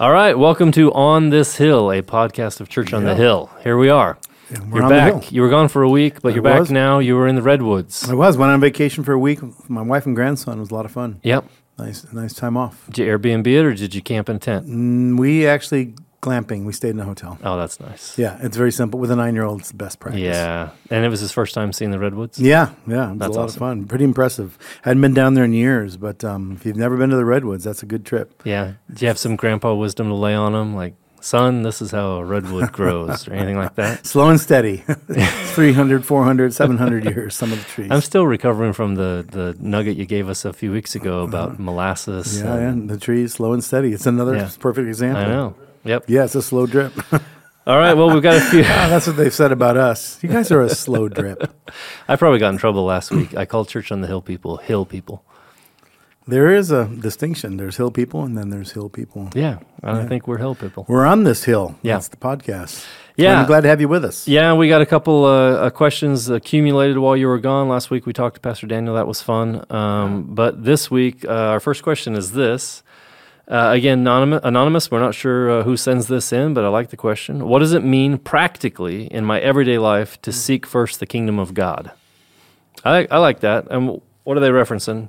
All right, welcome to On This Hill, a podcast of Church on the Hill. Here we are. We're You're back. You were gone for a week, but I you're back now. You were in the Redwoods. I was went on vacation for a week. with My wife and grandson it was a lot of fun. Yep. Nice, nice time off. Did you Airbnb it or did you camp in a tent? Mm, we actually glamping. We stayed in a hotel. Oh, that's nice. Yeah, it's very simple. With a nine-year-old, it's the best practice. Yeah. And it was his first time seeing the Redwoods? Yeah, yeah, it was That's a lot awesome. of fun. Pretty impressive. Hadn't been down there in years, but um, if you've never been to the redwoods, that's a good trip. Yeah. Do you have some grandpa wisdom to lay on him? Like, son, this is how a redwood grows or anything like that? Slow and steady. 300, 400, 700 years, some of the trees. I'm still recovering from the, the nugget you gave us a few weeks ago about molasses. Uh-huh. yeah, and- yeah, the trees, slow and steady. It's another Yeah. perfect example. I know. Yep. Yeah, it's a slow drip. All right. Well, we've got a few. Ah, that's what they've said about us. You guys are a slow drip. I probably got in trouble last week. I called Church on the Hill people hill people. There is a distinction. There's hill people, and then there's hill people. Yeah, I don't Yeah. think we're hill people. We're on this hill. Yeah. That's the podcast. Yeah. I'm glad to have you with us. Yeah, we got a couple uh, uh, questions accumulated while you were gone. Last week we talked to Pastor Daniel. That was fun. Um, but this week, uh, our first question is this. Uh, again, anonymous, anonymous. We're not sure uh, who sends this in, but I like the question. What does it mean practically in my everyday life to seek first the kingdom of God? I, I like that. And what are they referencing?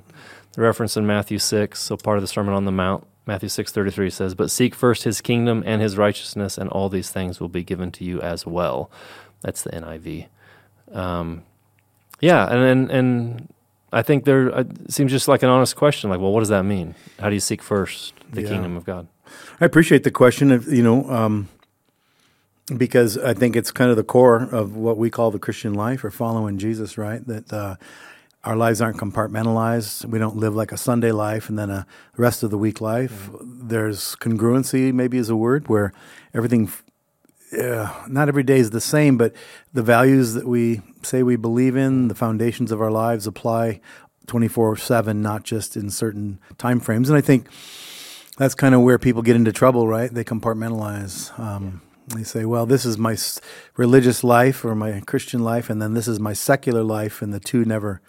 They're referencing Matthew 6, so part of the Sermon on the Mount. Matthew 6:33 says, "But seek first his kingdom and his righteousness, and all these things will be given to you as well." That's the NIV. Um, yeah, and and, and I think there uh, it seems just like an honest question. Like, well, what does that mean? How do you seek first the Yeah. kingdom of God? I appreciate the question. Of, you know, um, because I think it's kind of the core of what we call the Christian life or following Jesus. Right? That uh, our lives aren't compartmentalized. We don't live like a Sunday life and then a rest of the week life. There's congruency, maybe is a word, where everything. Uh, not every day is the same, but the values that we say we believe in, the foundations of our lives apply 24 7, not just in certain time frames. And I think that's kind of where people get into trouble, right? They compartmentalize. Um, They say, well, this is my s- religious life or my Christian life, and then this is my secular life, and the two never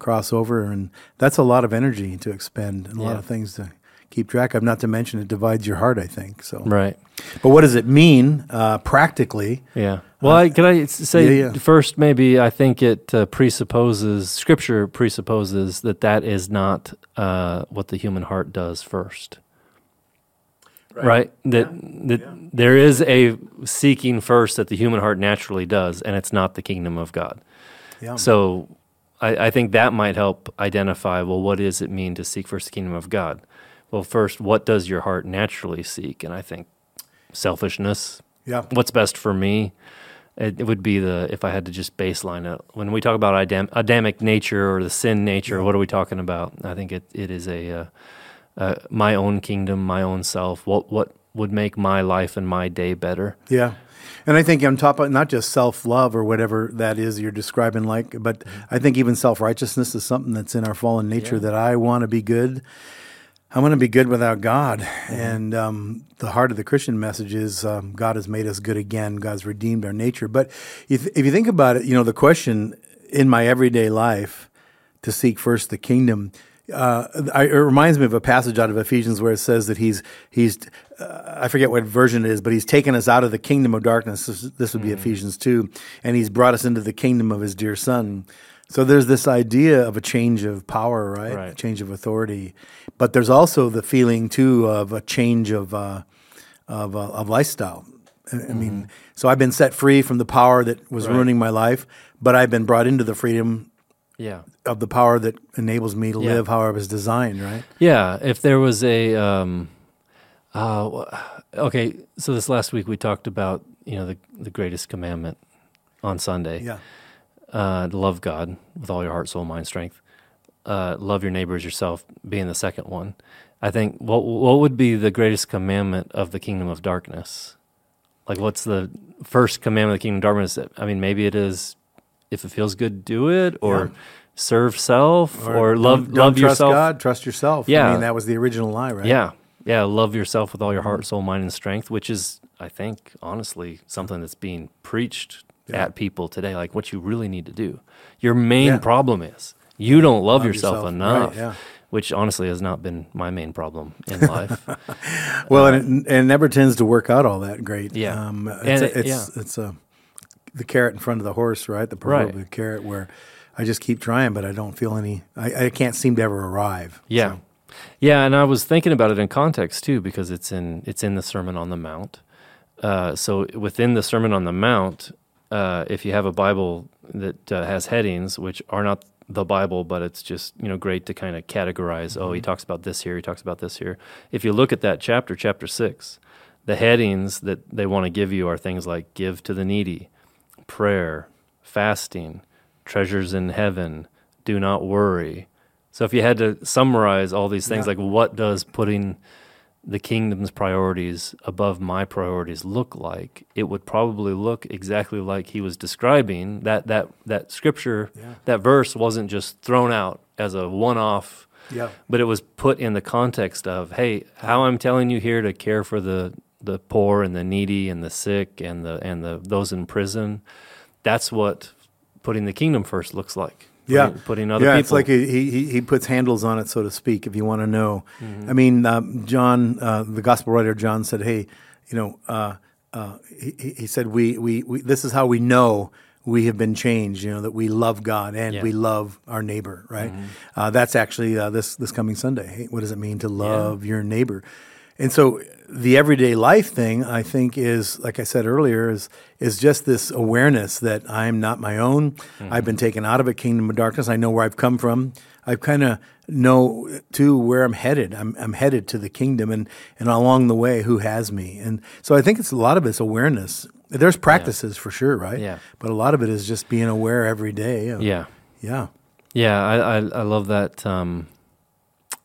cross over. And that's a lot of energy to expend and a lot of things to keep track of, not to mention it divides your heart, I think. So, Right. But what does it mean uh, practically? Yeah. Well, I, can I say yeah, yeah. first? Maybe I think it uh, presupposes Scripture presupposes that that is not uh, what the human heart does first. Right. That that there is a seeking first that the human heart naturally does, and it's not the kingdom of God. Yeah. So I, I think that might help identify well, what does it mean to seek first the kingdom of God? Well, first, what does your heart naturally seek? And I think selfishness, yeah. what's best for me? It, it would be the if i had to just baseline it. When we talk about Adam, adamic nature or the sin nature what are we talking about? I think it, it is a uh, uh, my own kingdom my own self. What what would make my life and my day better? Yeah. And I think on top of not just self love or whatever that is you're describing, like, but I think even self righteousness is something that's in our fallen nature that I want to be good. I want to be good without God. And um, the heart of the Christian message is um, God has made us good again. God's redeemed our nature. But if, if you think about it, you know, the question in my everyday life to seek first the kingdom. Uh, I, it reminds me of a passage out of Ephesians where it says that he's he's uh, I forget what version it is, but he's taken us out of the kingdom of darkness. This, this would be Ephesians two, and he's brought us into the kingdom of his dear Son. So there's this idea of a change of power, right? Right. A change of authority, but there's also the feeling too of a change of uh, of, uh, of lifestyle. I I mean, so I've been set free from the power that was Right. ruining my life, but I've been brought into the freedom yeah of the power that enables me to Yeah. live how I was designed, right? yeah if there was a um uh okay so this last week we talked about you know the the greatest commandment on sunday Yeah. Uh, love God with all your heart, soul, mind, strength. Uh, love your neighbor as yourself, being the second one. I think what what would be the greatest commandment of the kingdom of darkness? Like, what's the first commandment of the kingdom of darkness? I mean, maybe it is if it feels good, do it, or Yeah. serve self, or, don't- love don't love trust yourself. God, trust yourself. Yeah. I mean that was the original lie, right? Yeah, yeah, love yourself with all your heart, soul, mind, and strength, which is, I think, honestly, something that's being preached Yeah. at people today. Like what you really need to do. Your main Yeah. problem is you don't love, Love yourself, yourself, enough. right, yeah. which honestly has not been my main problem in life. Well, and, it, and it never tends to work out all that great. Yeah. um, it's And a, it- it's yeah. it's a the carrot in front of the horse, right? The Right. proverbial carrot, where I just keep trying, but I don't feel any. I, I can't seem to ever arrive. Yeah. So, Yeah, and I was thinking about it in context too because it's in it's in the Sermon on the Mount. Uh, so within the Sermon on the Mount, uh, if you have a Bible that uh, has headings which are not the Bible, but it's just you know great to kind of categorize. Oh, he talks about this here. He talks about this here. If you look at that chapter, chapter six, the headings that they want to give you are things like "Give to the needy," prayer, fasting, treasures in heaven, do not worry. So if you had to summarize all these things, Yeah. like what does putting the kingdom's priorities above my priorities look like? It would probably look exactly like he was describing. That that that scripture, Yeah. that verse wasn't just thrown out as a one-off, yeah, but it was put in the context of, hey, how I'm telling you here to care for the the poor and the needy and the sick and the and the those in prison. That's what putting the kingdom first looks like. Yeah. Putting, putting other yeah. people. It's like he, he he puts handles on it, so to speak. If you want to know, Mm-hmm. I mean, um, John, uh, the gospel writer John said, "Hey, you know, uh, uh, he, he- said we, we we this is how we know." We have been changed, you know, that we love God and Yeah. we love our neighbor, right? Uh, that's actually uh, this this coming Sunday. Hey, what does it mean to love your neighbor? And so the everyday life thing, I think, is like I said earlier, is is just this awareness that I'm not my own. I've been taken out of a kingdom of darkness. I know where I've come from. I kind of know too where I'm headed. I'm I'm headed to the kingdom, and and along the way, who has me? And so I think it's a lot of it's awareness. There's practices for sure, right? Yeah. But a lot of it is just being aware every day. of- yeah. Yeah. Yeah, I, I, I love that. Um,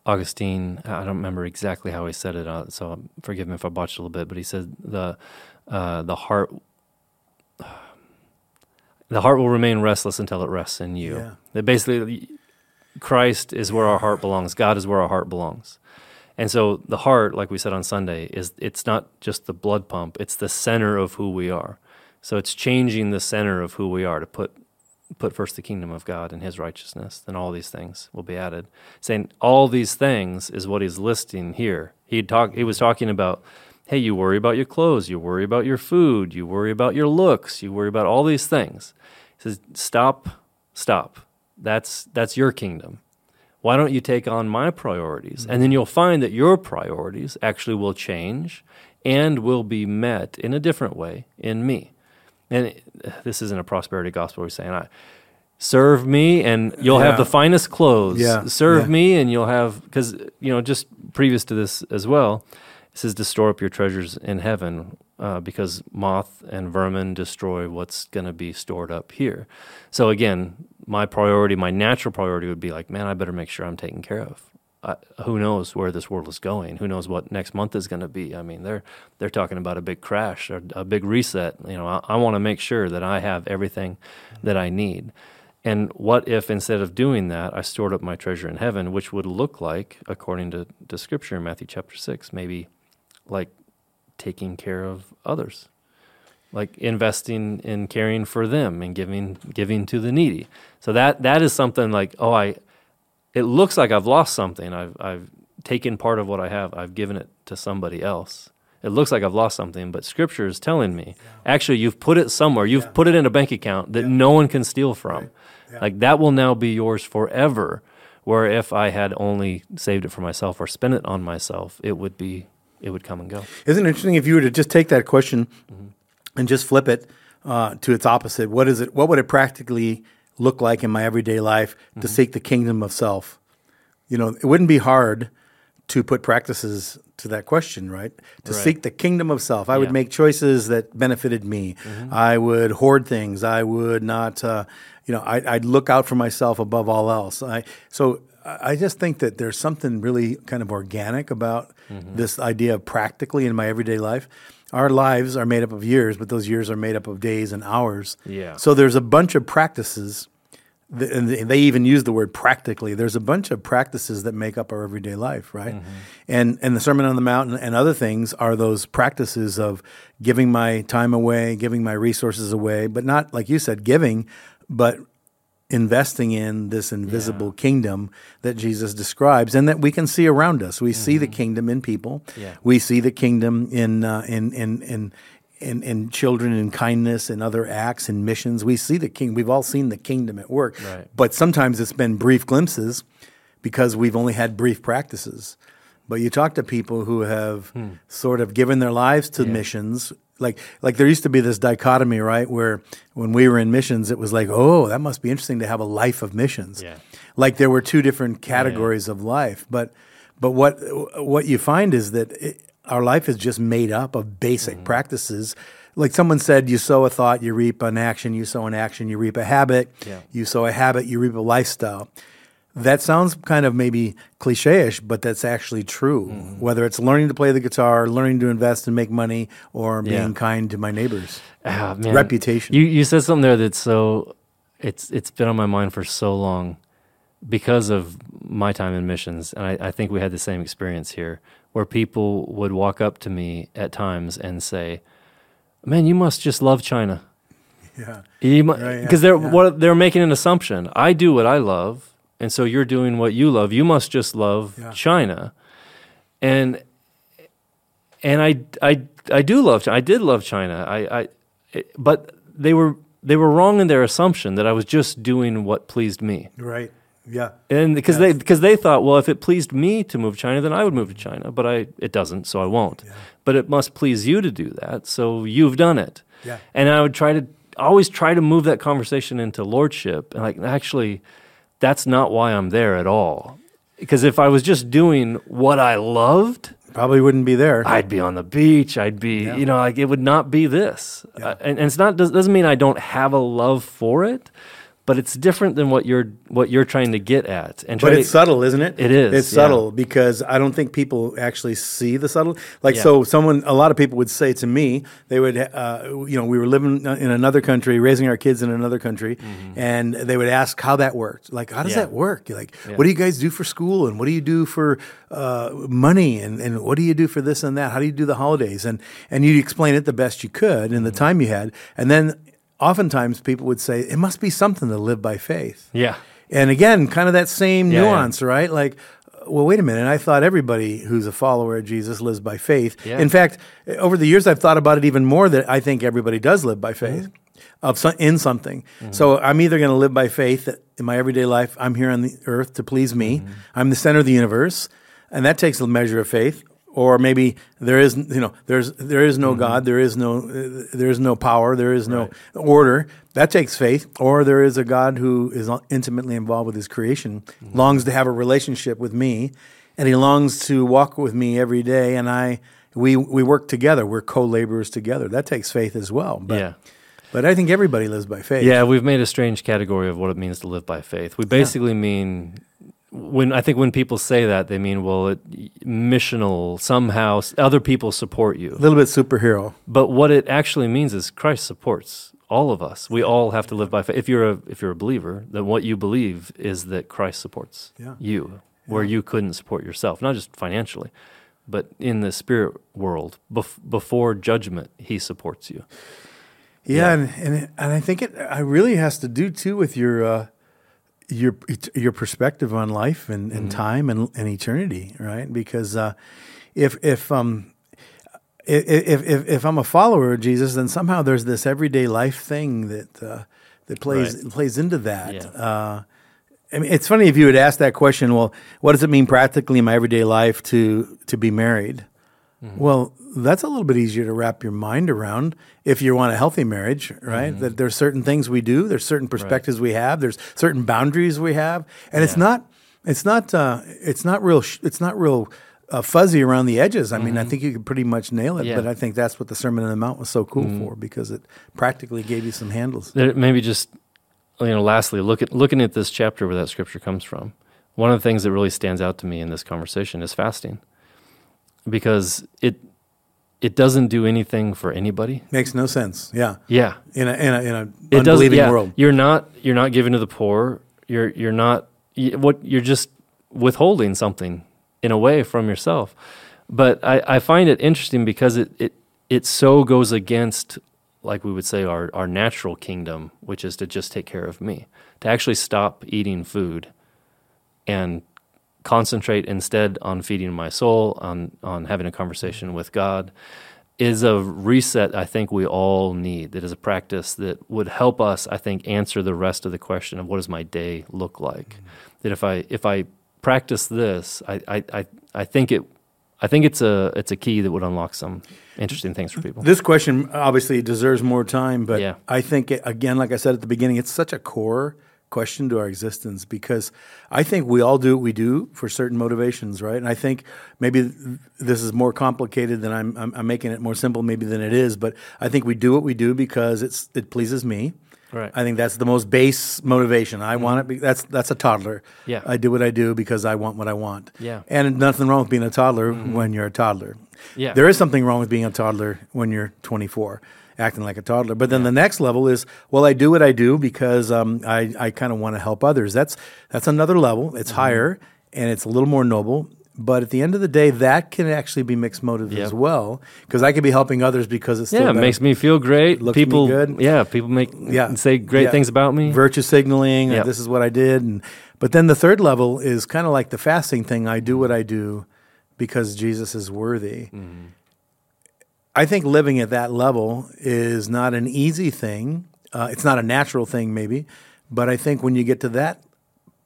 Augustine, I don't remember exactly how he said it, uh, so forgive me if I botched a little bit, but he said the uh, the heart the heart will remain restless until it rests in you. Yeah. That basically Christ is where our heart belongs. God is where our heart belongs. And so the heart, like we said on Sunday, is it's not just the blood pump, it's the center of who we are. So it's changing the center of who we are to put put first the kingdom of God and his righteousness, then all these things will be added. Saying all these things is what he's listing here. He talk he was talking about hey, you worry about your clothes, you worry about your food, you worry about your looks, you worry about all these things. He says stop, stop. That's that's your kingdom. Why don't you take on my priorities? And then you'll find that your priorities actually will change and will be met in a different way in me and it- this isn't a prosperity gospel. We're saying, I, serve me and you'll Yeah. have the finest clothes. Yeah, Serve yeah. me and you'll have, because, you know, just previous to this as well, it says to store up your treasures in heaven uh, because moth and vermin destroy what's going to be stored up here. So again, my priority, my natural priority would be like, man, I better make sure I'm taken care of. I, who knows where this world is going? Who knows what next month is going to be? I mean, they're they're talking about a big crash or a big reset. You know, I, I want to make sure that I have everything that I need. And what if instead of doing that, I stored up my treasure in heaven, which would look like, according to, to Scripture in Matthew chapter six, maybe like taking care of others, like investing in caring for them and giving giving to the needy. So that that is something like, oh, I it looks like I've lost something. I've I've taken part of what I have. I've given it to somebody else. It looks like I've lost something, but Scripture is telling me actually you've put it somewhere. You've put it in a bank account that no one can steal from. Like that will now be yours forever. Where if I had only saved it for myself or spent it on myself, it would be it would come and go. Isn't it interesting if you were to just take that question and just flip it uh, to its opposite? What is it? What would it practically look like in my everyday life to mm-hmm. seek the kingdom of self? You know, it wouldn't be hard to put practices to that question, right? To Right. seek the kingdom of self. I would make choices that benefited me. Mm-hmm. I would hoard things. I would not, uh, you know, I, I'd look out for myself above all else. I, so I I just think that there's something really kind of organic about mm-hmm. this idea of practically in my everyday life. Our lives are made up of years, but those years are made up of days and hours. Yeah. So there's a bunch of practices th- and they- even use the word practically. There's a bunch of practices that make up our everyday life, right? Mm-hmm. And and the Sermon on the Mount and, and other things are those practices of giving my time away, giving my resources away, but not like you said, giving, but investing in this invisible kingdom that Jesus describes and that we can see around us. We see the kingdom in people. Mm-hmm. Yeah. We see the kingdom in uh, in in in in, in children in kindness and other acts and missions. We see the king. We've all seen the kingdom at work. Right. But sometimes it's been brief glimpses because we've only had brief practices. But you talk to people who have sort of given their lives to missions. Like, like there used to be this dichotomy, right? Where when we were in missions, it was like, oh, that must be interesting to have a life of missions. Yeah. Like there were two different categories of life. But, but what what you find is that it, our life is just made up of basic mm-hmm. practices. Like someone said, you sow a thought, you reap an action. You sow an action, you reap a habit. Yeah. You sow a habit, you reap a lifestyle. That sounds kind of maybe cliche-ish, but that's actually true. Mm-hmm. Whether it's learning to play the guitar, learning to invest and make money, or Yeah. being kind to my neighbors. Man. Reputation. You you said something there that's so it's it's been on my mind for so long because of my time in missions, and I, I think we had the same experience here, where people would walk up to me at times and say, "Man, you must just love China." Yeah. Because Right, yeah, they're yeah. what they're making an assumption. I do what I love, and so you're doing what you love. You must just love Yeah. China, and and I I I do love China. I did love China. I I it, but they were they were wrong in their assumption that I was just doing what pleased me. Right. Yeah. And because they because they thought, well, if it pleased me to move to China, then I would move to China. But I it doesn't, so I won't. But it must please you to do that, so you've done it. Yeah. And I would try to always try to move that conversation into lordship, and like actually, that's not why I'm there at all. Because if I was just doing what I loved, Probably wouldn't be there. I'd be on the beach. I'd be, Yeah. you know, like it would not be this. Uh, and, and it's not does, doesn't mean I don't have a love for it, but it's different than what you're what you're trying to get at. And But it's to, subtle, isn't it? It is, It's yeah. subtle because I don't think people actually see the subtle. Like, Yeah. so someone, a lot of people would say to me, they would, uh, you know, we were living in another country, raising our kids in another country, and they would ask how that worked. Like, how does Mm-hmm. Yeah. that work? You're like, what do you guys do for school? And what do you do for uh, money? And, and what do you do for this and that? How do you do the holidays? And, and you'd explain it the best you could in the Mm-hmm. time you had. And then oftentimes people would say, it must be something to live by faith. yeah, And again, kind of that same Yeah, yeah. nuance, right? Like, uh, well, wait a minute. I thought everybody who's a follower of Jesus lives by faith. Yeah. In fact, uh, over the years, I've thought about it even more that I think everybody does live by faith Mm-hmm. of some, in something. So I'm either going to live by faith that in my everyday life. I'm here on the earth to please me. Mm-hmm. I'm the center of the universe, and that takes a measure of faith. Or maybe there is, you know, there's there is Mm-hmm. no God, there is no uh, there is no power, there is no order. That takes faith. Or there is a God who is intimately involved with His creation, Mm-hmm. longs to have a relationship with me, and He longs to walk with me every day. And I, we we work together. We're co-laborers together. That takes faith as well. But, yeah. But I think everybody lives by faith. Yeah, we've made a strange category of what it means to live by faith. We basically mean when I think when people say that they mean well, it, missional somehow other people support you. A little bit superhero. But what it actually means is Christ supports all of us. We all have to live by faith. If you're a if you're a believer, then what you believe is that Christ supports Yeah. you, where you couldn't support yourself, not just financially, but in the spirit world. Bef- before judgment, He supports you. Yeah, Yeah. and and, it, and I think it I really has to do too with your uh, your your perspective on life and, and time and, and eternity, right? Because uh, if if um if, if if if I'm a follower of Jesus, then somehow there's this everyday life thing that uh, that plays Right. plays into that. Yeah. Uh, I mean, it's funny if you would ask that question. Well, what does it mean practically in my everyday life to to be married? Well, that's a little bit easier to wrap your mind around if you want a healthy marriage, right? That there's certain things we do, there's certain perspectives we have, there's certain boundaries we have, and it's not, it's not, uh, it's not real, sh- it's not real uh, fuzzy around the edges. I mean, I think you could pretty much nail it. Yeah. But I think that's what the Sermon on the Mount was so cool for because it practically gave you some handles. There, maybe just you know, lastly, look at looking at this chapter where that scripture comes from. One of the things that really stands out to me in this conversation is fasting, because it it doesn't do anything for anybody. Makes no sense. Yeah, Yeah, in a in a, in a it unbelieving Yeah, world. you're not you're not giving to the poor. You're you're not y- what you're just withholding something in a way from yourself. But I, I find it interesting because it, it it so goes against like we would say, our, our natural kingdom, which is to just take care of me, to actually stop eating food and concentrate instead on feeding my soul, on, on having a conversation with God, is a reset I think we all need. That is a practice that would help us, I think, answer the rest of the question of what does my day look like. Mm-hmm. That if I if I practice this, I, I, I, I think it I think it's a it's a key that would unlock some interesting things for people. This question obviously deserves more time, but Yeah. I think it, again, like I said at the beginning, it's such a core question to our existence because I think we all do what we do for certain motivations, right? And I think maybe this is more complicated than I'm, I'm, I'm making it more simple, maybe than it is. But I think we do what we do because it's it pleases me. Right. I think that's the most base motivation. I mm-hmm. want it. Be, that's that's a toddler. Yeah. I do what I do because I want what I want. Yeah. And nothing wrong with being a toddler mm-hmm. when you're a toddler. Yeah. There is something wrong with being a toddler when you're 24, acting like a toddler. But then the next level is, well, I do what I do because um, I, I kind of want to help others. That's that's another level. It's Mm-hmm. higher and it's a little more noble. But at the end of the day, that can actually be mixed motives Yep. as well because I could be helping others because it's still yeah, it makes me feel great. People, good. yeah, people make Yeah. say great Yeah. things about me. virtue signaling. Yep. This is what I did, and but then the third level is kind of like the fasting thing. I do what I do because Jesus is worthy. Mm-hmm. I think living at that level is not an easy thing. Uh, it's not a natural thing, maybe, but I think when you get to that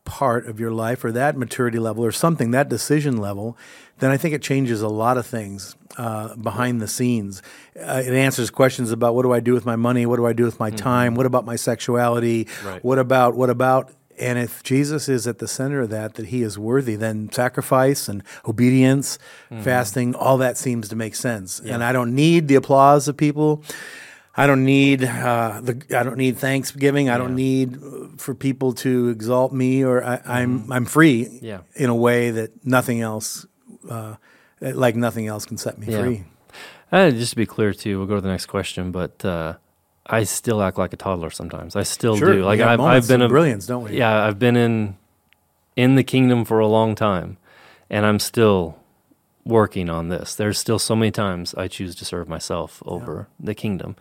part of your life or that maturity level or something, that decision level, then I think it changes a lot of things uh, behind the scenes. Uh, it answers questions about what do I do with my money? What do I do with my time? What about my sexuality? Right. What about, what about, and if Jesus is at the center of that, that he is worthy, then sacrifice and obedience, fasting, all that seems to make sense. And I don't need the applause of people. I don't need uh, the. I don't need Thanksgiving. I don't need uh, for people to exalt me, or I, I'm I'm free Yeah. in a way that nothing else, uh, like nothing else, can set me Yeah. free. Uh, just to be clear, too, we'll go to the next question, but uh, I still act like a toddler sometimes. I still Sure, do. Like I've, I've been a brilliance, don't we? Yeah, I've been in in the kingdom for a long time, and I'm still working on this. There's still so many times I choose to serve myself over the kingdom,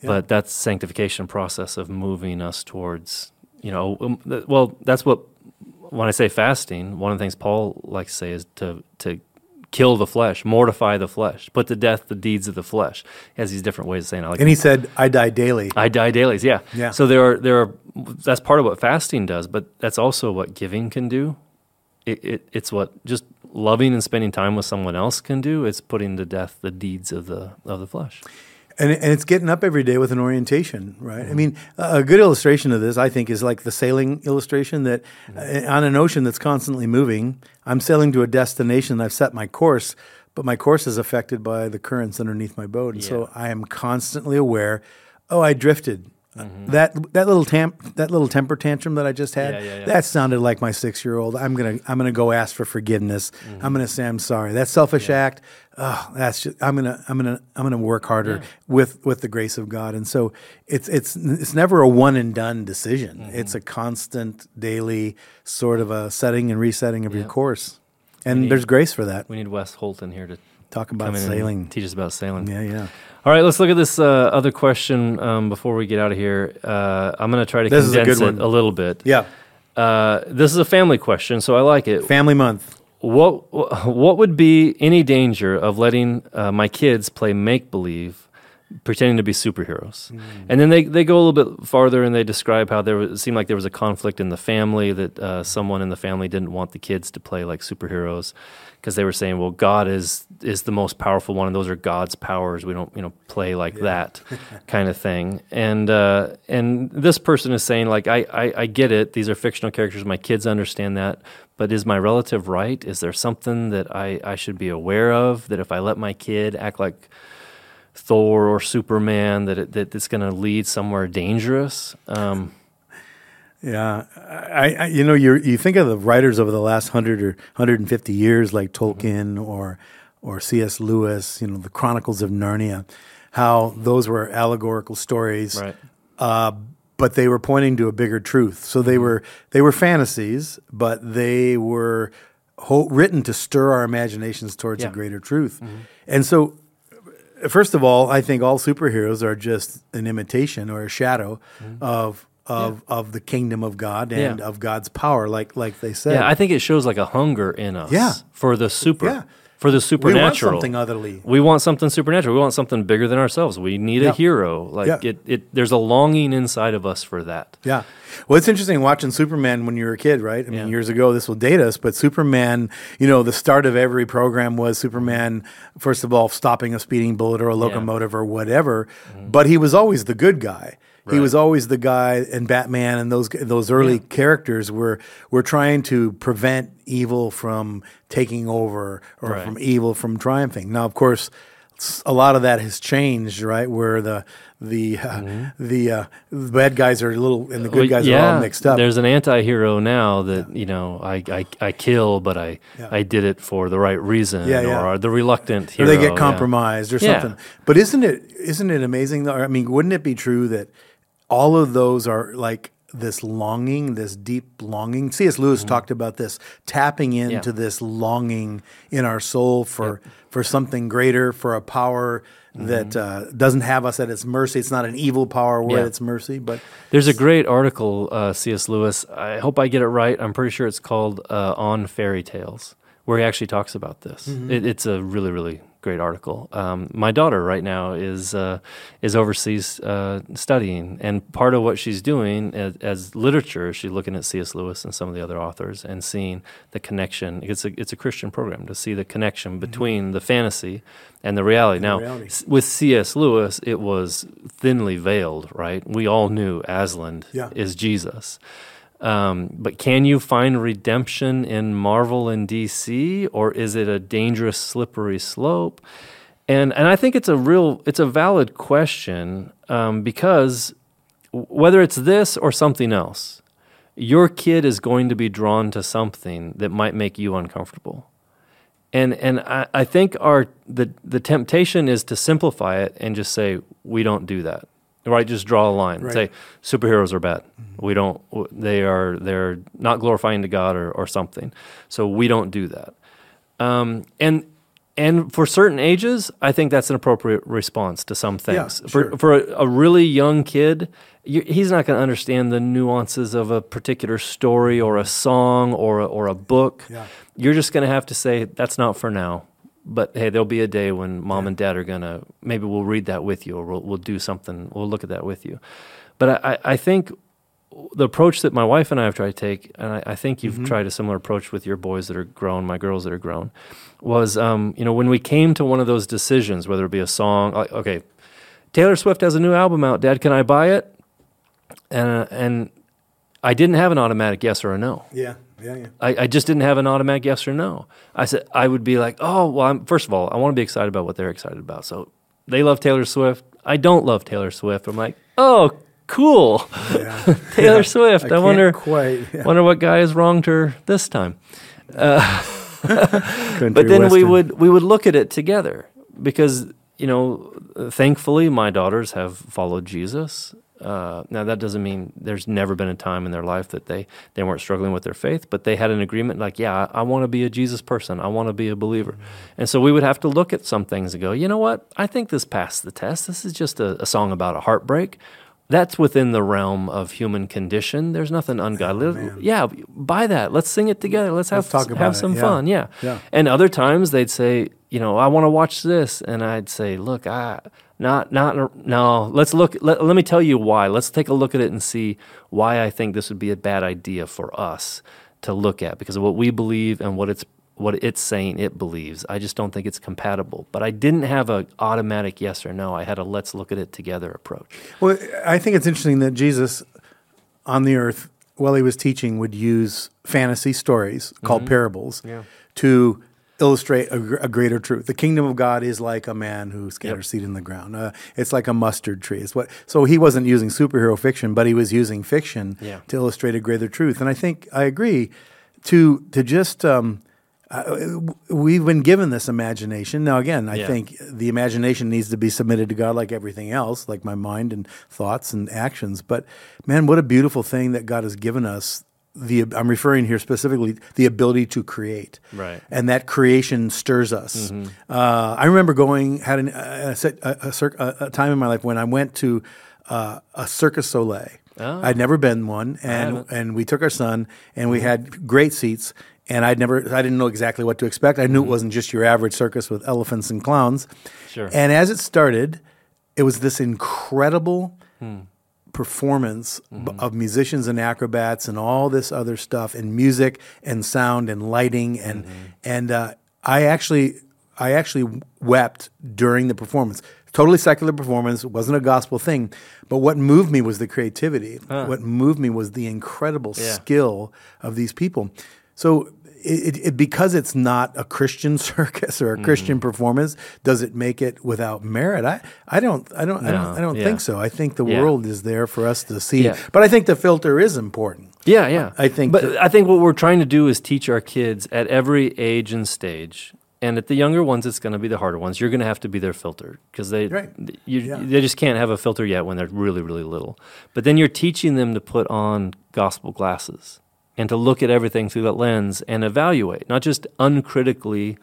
Yeah. but that's sanctification process of moving us towards you know. um, Well, that's what when I say fasting, one of the things Paul likes to say is to to kill the flesh, mortify the flesh, put to death the deeds of the flesh. He has these different ways of saying. it. Like And he said, "I die daily." I die dailies, yeah. Yeah. So there are there are that's part of what fasting does, but that's also what giving can do. It, it it's what just loving and spending time with someone else can do. It's putting to death the deeds of the of the flesh. And, and it's getting up every day with an orientation, right? Mm-hmm. I mean, a good illustration of this, I think, is like the sailing illustration that Mm-hmm. uh, on an ocean that's constantly moving, I'm sailing to a destination, I've set my course, but my course is affected by the currents underneath my boat. And so I am constantly aware, oh, I drifted. That that little tamp that little temper tantrum that I just had Mm-hmm. Yeah, yeah, yeah. that sounded like my six year old. I'm gonna I'm gonna go ask for forgiveness. Mm-hmm. I'm gonna say I'm sorry. That selfish act. Oh, that's just I'm gonna I'm gonna I'm gonna work harder with with the grace of God. And so it's it's it's never a one and done decision. Mm-hmm. It's a constant daily sort of a setting and resetting of your course. And need- there's grace for that. We need Wes Holton here to Talk about in sailing. teach us about sailing. Yeah, yeah. All right, let's look at this uh, other question um, before we get out of here. Uh, I'm going to try to This is a condense good it a little bit. Yeah. Uh, this is a family question, so I like it. Family month. What what would be any danger of letting uh, my kids play make believe, pretending to be superheroes? And then they, they go a little bit farther and they describe how there was, it seemed like there was a conflict in the family that uh, someone in the family didn't want the kids to play like superheroes because they were saying, well, God is is the most powerful one, and those are God's powers. We don't you know play like that kind of thing. And uh, and this person is saying like I, I I get it. These are fictional characters. My kids understand that. But is my relative right? Is there something that I, I should be aware of that if I let my kid act like Thor or Superman, that it, that it's going to lead somewhere dangerous? Um, Yeah, I, I you know you you think of the writers over the last hundred or hundred and fifty years, like Tolkien or or C.S. Lewis, you know, the Chronicles of Narnia, how those were allegorical stories, right. uh, but they were pointing to a bigger truth. So they were they were fantasies, but they were ho- written to stir our imaginations towards Yeah. a greater truth. And so first of all, I think all superheroes are just an imitation or a shadow Mm-hmm. of of of the kingdom of God and Yeah. of God's power, like like they said. Yeah, I think it shows like a hunger in us Yeah. for the super, Yeah. For the supernatural. we want something otherly. We want something supernatural. We want something bigger than ourselves. We need Yeah. a hero. Like Yeah. it, it, there's a longing inside of us for that. Yeah. Well, it's interesting watching Superman when you were a kid, right? I mean, Yeah. years ago, this will date us, but Superman, you know, the start of every program was Superman, first of all, stopping a speeding bullet or a locomotive or whatever, mm-hmm. but he was always the good guy. He was always the guy, and Batman and those those early characters were were trying to prevent evil from taking over or Right. from evil from triumphing. Now, of course, a lot of that has changed, right? Where the the uh, the, uh, the bad guys are a little and the good guys are all mixed up. There's an anti-hero now that you know I, I, I kill, but I Yeah. I did it for the right reason, Yeah, yeah. or the reluctant or they get yeah. compromised or Yeah. something. But isn't it isn't it amazing though? I mean, wouldn't it be true that all of those are like this longing, this deep longing? C.S. Lewis talked about this tapping into Mm-hmm. Yeah. this longing in our soul for for something greater, for a power that uh, doesn't have us at its mercy. It's not an evil power we're Mm-hmm. Yeah. at its mercy, but There's a great article, uh, C.S. Lewis. I hope I get it right. I'm pretty sure it's called uh, "On Fairy Tales," where he actually talks about this. Mm-hmm. It, it's a really, really great article. Um, my daughter right now is uh, is overseas uh, studying, and part of what she's doing as, as literature, she's looking at C.S. Lewis and some of the other authors and seeing the connection. It's a it's a Christian program to see the connection between the fantasy and the reality. now, reality. with C.S. Lewis, it was thinly veiled, right? We all knew Aslan Yeah. is Jesus. Um, but can you find redemption in Marvel and DC, or is it a dangerous, slippery slope? And and I think it's a real, it's a valid question um, because whether it's this or something else, your kid is going to be drawn to something that might make you uncomfortable. And and I, I think our the the temptation is to simplify it and just say we don't do that. Right? Just draw a line. Right. Say superheroes are bad. We don't. They are. They're not glorifying to God or or something. So we don't do that. Um, and and for certain ages, I think that's an appropriate response to some things. sure. For for a, a really young kid, you, he's not going to understand the nuances of a particular story or a song or a, or a book. Yeah. You're just going to have to say that's not for now. But hey, there'll be a day when mom and dad are gonna maybe we'll read that with you or we'll we'll do something. We'll look at that with you. But I, I think the approach that my wife and I have tried to take, and I, I think you've tried a similar approach with your boys that are grown, my girls that are grown, was um, you know when we came to one of those decisions, whether it be a song, like okay, Taylor Swift has a new album out, Dad, can I buy it? And uh, and I didn't have an automatic yes or a no. yeah, yeah, yeah. I, I just didn't have an automatic yes or no. I said I would be like, oh well. I'm, first of all, I want to be excited about what they're excited about. So they love Taylor Swift. I don't love Taylor Swift. I'm like, oh, cool, yeah. Taylor Swift. I, can't wonder quite. Yeah. wonder what guy has wronged her this time. Uh, Country But then we would we would look at it together because you know, thankfully my daughters have followed Jesus. Uh, now that doesn't mean there's never been a time in their life that they they weren't struggling with their faith, but they had an agreement like, yeah, I, I want to be a Jesus person. I want to be a believer. And so we would have to look at some things and go, you know what? I think this passed the test. This is just a, a song about a heartbreak. That's within the realm of human condition. There's nothing ungodly. man. yeah, buy that. Let's sing it together. Let's have Let's talk about have it. some Yeah. fun. Yeah. Yeah. And other times they'd say, you know, I want to watch this, and I'd say, look, I not not no. Let's look. Let, let me tell you why. Let's take a look at it and see why I think this would be a bad idea for us to look at because of what we believe and what it's what it's saying it believes. I just don't think it's compatible. But I didn't have a automatic yes or no. I had a let's look at it together approach. Well, I think it's interesting that Jesus on the earth, while he was teaching, would use fantasy stories called parables Mm-hmm. Yeah. to illustrate a, a greater truth. The kingdom of God is like a man who scatters Yep. seed in the ground. Uh, it's like a mustard tree. It's what. So he wasn't using superhero fiction, but he was using fiction Yeah. to illustrate a greater truth. And I think I agree to to just. Um, uh, we've been given this imagination. Now, again, I Yeah. think the imagination needs to be submitted to God like everything else, like my mind and thoughts and actions. But man, what a beautiful thing that God has given us the I'm referring here specifically the ability to create, Right. And that creation stirs us. Uh, I remember going had an, a, a, a, a, a time in my life when I went to uh, a Circus Soleil. Oh. I'd never been one, and and we took our son, and we had great seats. And I'd never, I didn't know exactly what to expect. I knew it wasn't just your average circus with elephants and clowns. Sure. And as it started, it was this incredible performance b- of musicians and acrobats and all this other stuff and music and sound and lighting and and uh, I actually I actually wept during the performance. Totally secular performance. It wasn't a gospel thing, but what moved me was the creativity. What moved me was the incredible Yeah. skill of these people. So. It, it, because it's not a Christian circus or a Christian mm. performance, does it make it without merit? I, I don't I don't I don't I don't yeah. think so. I think the Yeah. world is there for us to see. Yeah. But I think the filter is important. Yeah, yeah. I think but that- I think what we're trying to do is teach our kids at every age and stage. And at the younger ones, it's going to be the harder ones. You're going to have to be their filter because they, Right. you, Yeah. they just can't have a filter yet when they're really, really little. But then you're teaching them to put on gospel glasses and to look at everything through that lens and evaluate, not just uncritically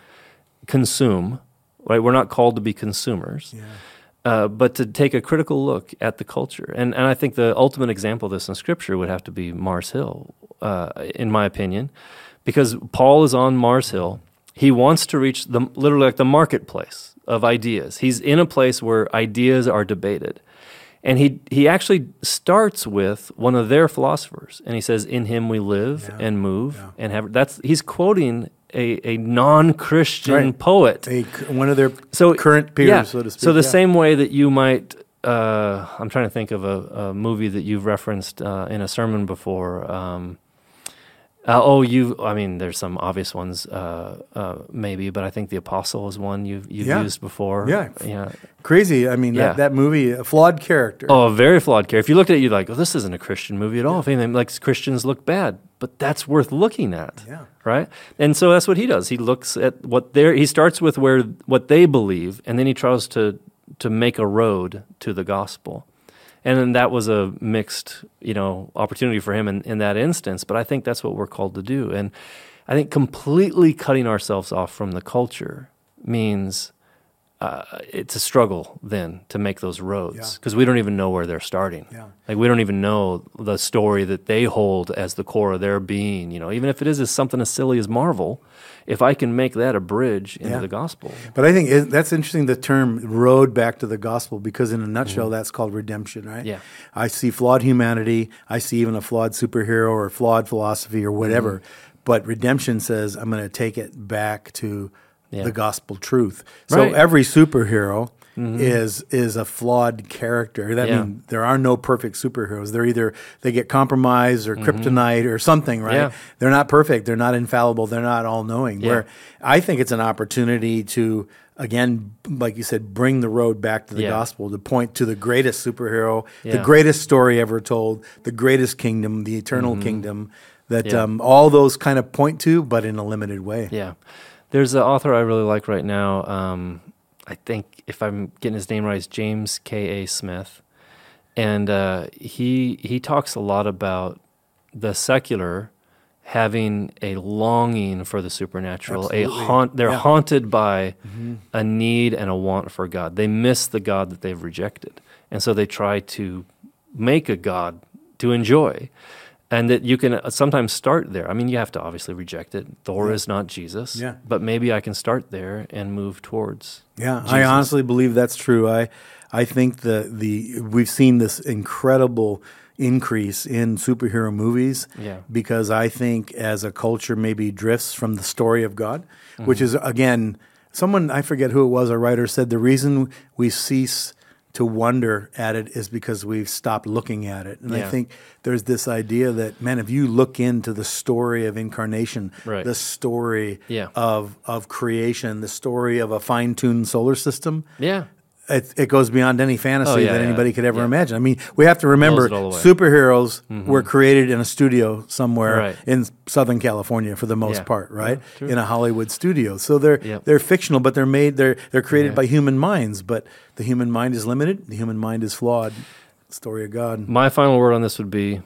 consume. Right? We're not called to be consumers uh, but to take a critical look at the culture. And, and I think the ultimate example of this in Scripture would have to be Mars Hill, uh, in my opinion, because Paul is on Mars Hill. He wants to reach the literally like the marketplace of ideas. He's in a place where ideas are debated. And he, he actually starts with one of their philosophers, and he says, "In him we live Yeah. and move Yeah. and have." That's he's quoting a, a non-Christian Right. poet A, one of their so current peers, yeah. so to speak. So the same way that you might, uh, I'm trying to think of a, a movie that you've referenced uh, in a sermon before. Um, uh, oh, you. I mean, there's some obvious ones, uh, uh, maybe, but I think the Apostle is one you've you've Yeah. used before. Yeah. yeah. Crazy. I mean, Yeah. that, that movie, a flawed character. Oh, a very flawed character. If you looked at it, you'd like, oh, this isn't a Christian movie at all. If anything, like Christians look bad, but that's worth looking at. Yeah. Right. And so that's what he does. He looks at what they he starts with where what they believe, and then he tries to to make a road to the gospel. And then that was a mixed, you know, opportunity for him in, in that instance. But I think that's what we're called to do. And I think completely cutting ourselves off from the culture means uh, it's a struggle then to make those roads Yeah. because we don't even know where they're starting. Yeah. Like we don't even know the story that they hold as the core of their being. You know, even if it is as something as silly as Marvel, if I can make that a bridge into Yeah. the gospel. But I think it, that's interesting, the term road back to the gospel, because in a nutshell, that's called redemption, right? Mm-hmm. Yeah. I see flawed humanity. I see even a flawed superhero or flawed philosophy or whatever. Mm-hmm. But redemption says, I'm going to take it back to Yeah. the gospel truth. So Right. Mm-hmm. every superhero is is a flawed character. That Yeah. means there are no perfect superheroes. They're either they get compromised or kryptonite or something, right? Mm-hmm. Yeah. They're not perfect. They're not infallible. They're not all knowing. Yeah. Where I think it's an opportunity to again, like you said, bring the road back to the Yeah. gospel to point to the greatest superhero, the greatest story ever told, the greatest kingdom, the eternal kingdom that Mm-hmm. Yeah. um, all those kind of point to, but in a limited way. Yeah. There's an author I really like right now. Um, I think if I'm getting his name right, it's James K. A. Smith, and uh, he he talks a lot about the secular having a longing for the supernatural. A haunt. They're Yeah. haunted by a need and a want for God. They miss the God that they've rejected, and so they try to make a God to enjoy. And that you can uh, sometimes start there. I mean, you have to obviously reject it. Thor Yeah. is not Jesus. Yeah. But maybe I can start there and move towards. Yeah, I honestly believe that's true. I I think the the we've seen this incredible increase in superhero movies Yeah. because I think as a culture maybe drifts from the story of God, which Mm-hmm. is again someone I forget who it was a writer said the reason we cease to wonder at it is because we've stopped looking at it. And I think there's this idea that man if you look into the story of incarnation, Right. the story Yeah. of of creation, the story of a fine-tuned solar system, Yeah. It, it goes beyond any fantasy Oh, yeah, that yeah. anybody could ever Yeah. imagine. I mean, we have to remember it all away. superheroes were created in a studio somewhere Right. in Southern California for the most part, right? In a Hollywood studio. So they're Yep. they're fictional, but they're made they're they're created by human minds. But the human mind is limited. The human mind is flawed. Story of God. My final word on this would be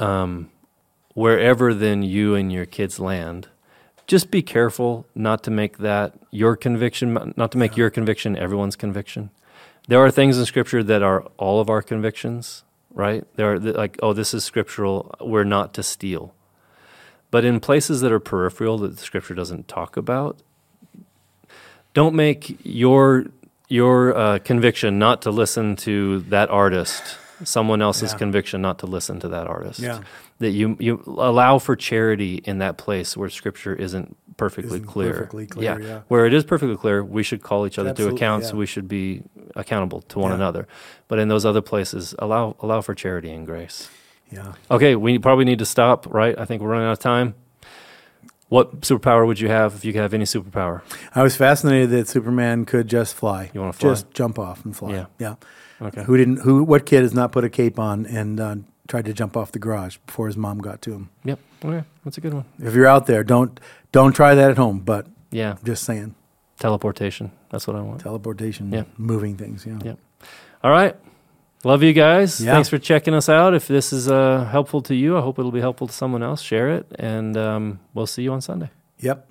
um, wherever then you and your kids land, just be careful not to make that your conviction, not to make your conviction everyone's conviction. There are things in Scripture that are all of our convictions, right? There are like, oh, this is scriptural. We're not to steal. But in places that are peripheral that the Scripture doesn't talk about, don't make your your uh, conviction not to listen to that artist someone else's Yeah. conviction not to listen to that artist. Yeah. That you you allow for charity in that place where Scripture isn't perfectly Isn't clear. perfectly clear, yeah. Where it is perfectly clear, we should call each other Absolutely, to account. yeah. So we should be accountable to one Yeah. another. But in those other places, allow allow for charity and grace. Yeah. Okay, we probably need to stop. Right? I think we're running out of time. What superpower would you have if you could have any superpower? I was fascinated that Superman could just fly. You wanna fly? Just jump off and fly. Yeah. Yeah. Okay. Who didn't? Who? What kid has not put a cape on and uh, tried to jump off the garage before his mom got to him? Yep. Okay, that's a good one. If you're out there, don't don't try that at home. But Yeah. just saying, Teleportation. That's what I want. teleportation, Yeah. moving things. Yeah. Yeah. All right. Love you guys. Yeah. Thanks for checking us out. If this is uh, helpful to you, I hope it'll be helpful to someone else. Share it, and um, we'll see you on Sunday. Yep.